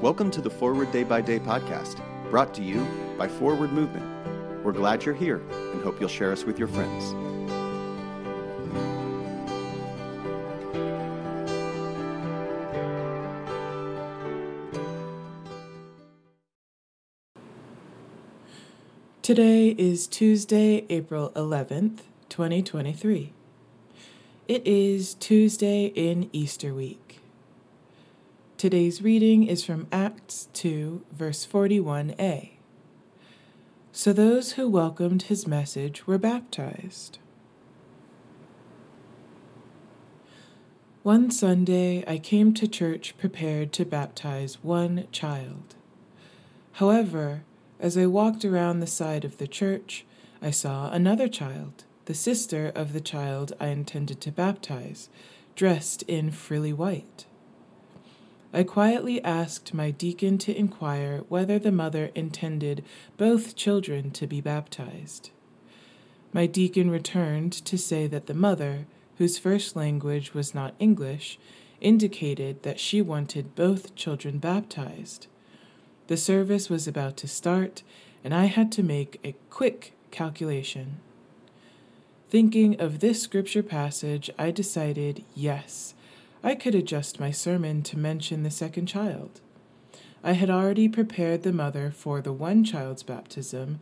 Welcome to the Forward Day by Day podcast, brought to you by Forward Movement. We're glad you're here and hope you'll share us with your friends. Today is Tuesday, April 11th, 2023. It is Tuesday in Easter week. Today's reading is from Acts 2, verse 41a. So those who welcomed his message were baptized. One Sunday I came to church prepared to baptize one child. However, as I walked around the side of the church, I saw another child, the sister of the child I intended to baptize, dressed in frilly white. I quietly asked my deacon to inquire whether the mother intended both children to be baptized. My deacon returned to say that the mother, whose first language was not English, indicated that she wanted both children baptized. The service was about to start, and I had to make a quick calculation. Thinking of this scripture passage, I decided yes, I could adjust my sermon to mention the second child. I had already prepared the mother for the one child's baptism.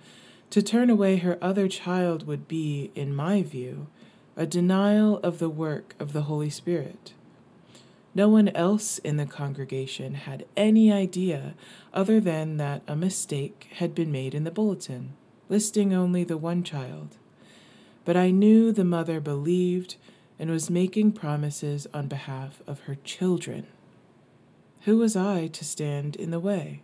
To turn away her other child would be, in my view, a denial of the work of the Holy Spirit. No one else in the congregation had any idea other than that a mistake had been made in the bulletin, listing only the one child. But I knew the mother believed and was making promises on behalf of her children. Who was I to stand in the way?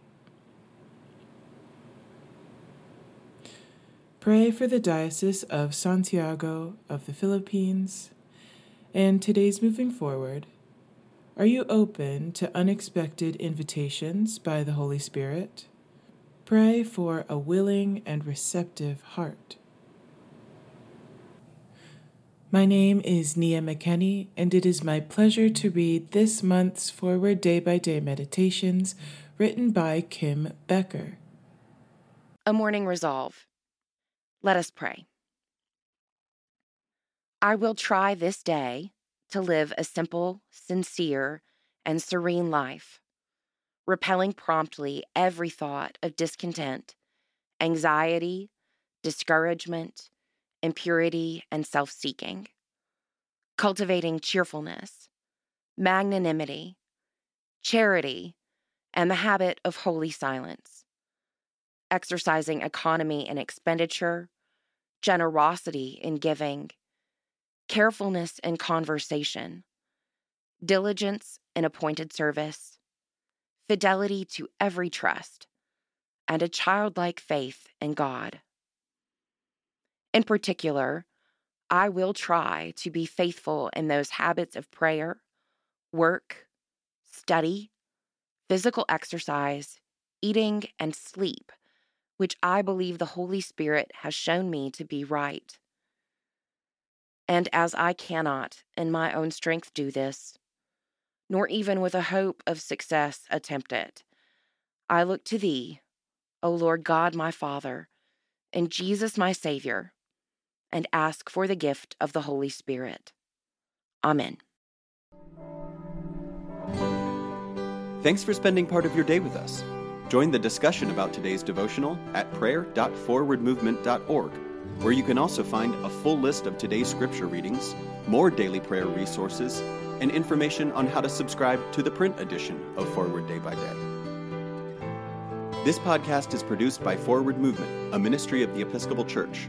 Pray for the Diocese of Santiago of the Philippines. And today's moving forward are you open to unexpected invitations by the Holy Spirit? Pray for a willing and receptive heart. My name is Nia McKenney, and it is my pleasure to read this month's Forward Day by Day Meditations written by Kim Becker. A morning resolve. Let us pray. I will try this day to live a simple, sincere, and serene life, repelling promptly every thought of discontent, anxiety, discouragement, impurity, and self seeking, cultivating cheerfulness, magnanimity, charity, and the habit of holy silence, exercising economy in expenditure, generosity in giving, carefulness in conversation, diligence in appointed service, fidelity to every trust, and a childlike faith in God. In particular, I will try to be faithful in those habits of prayer, work, study, physical exercise, eating, and sleep, which I believe the Holy Spirit has shown me to be right. And as I cannot in my own strength do this, nor even with a hope of success attempt it, I look to Thee, O Lord God my Father, and Jesus my Savior, and ask for the gift of the Holy Spirit. Amen. Thanks for spending part of your day with us. Join the discussion about today's devotional at prayer.forwardmovement.org where you can also find a full list of today's scripture readings, more daily prayer resources, and information on how to subscribe to the print edition of Forward Day by Day. This podcast is produced by Forward Movement, a ministry of the Episcopal Church.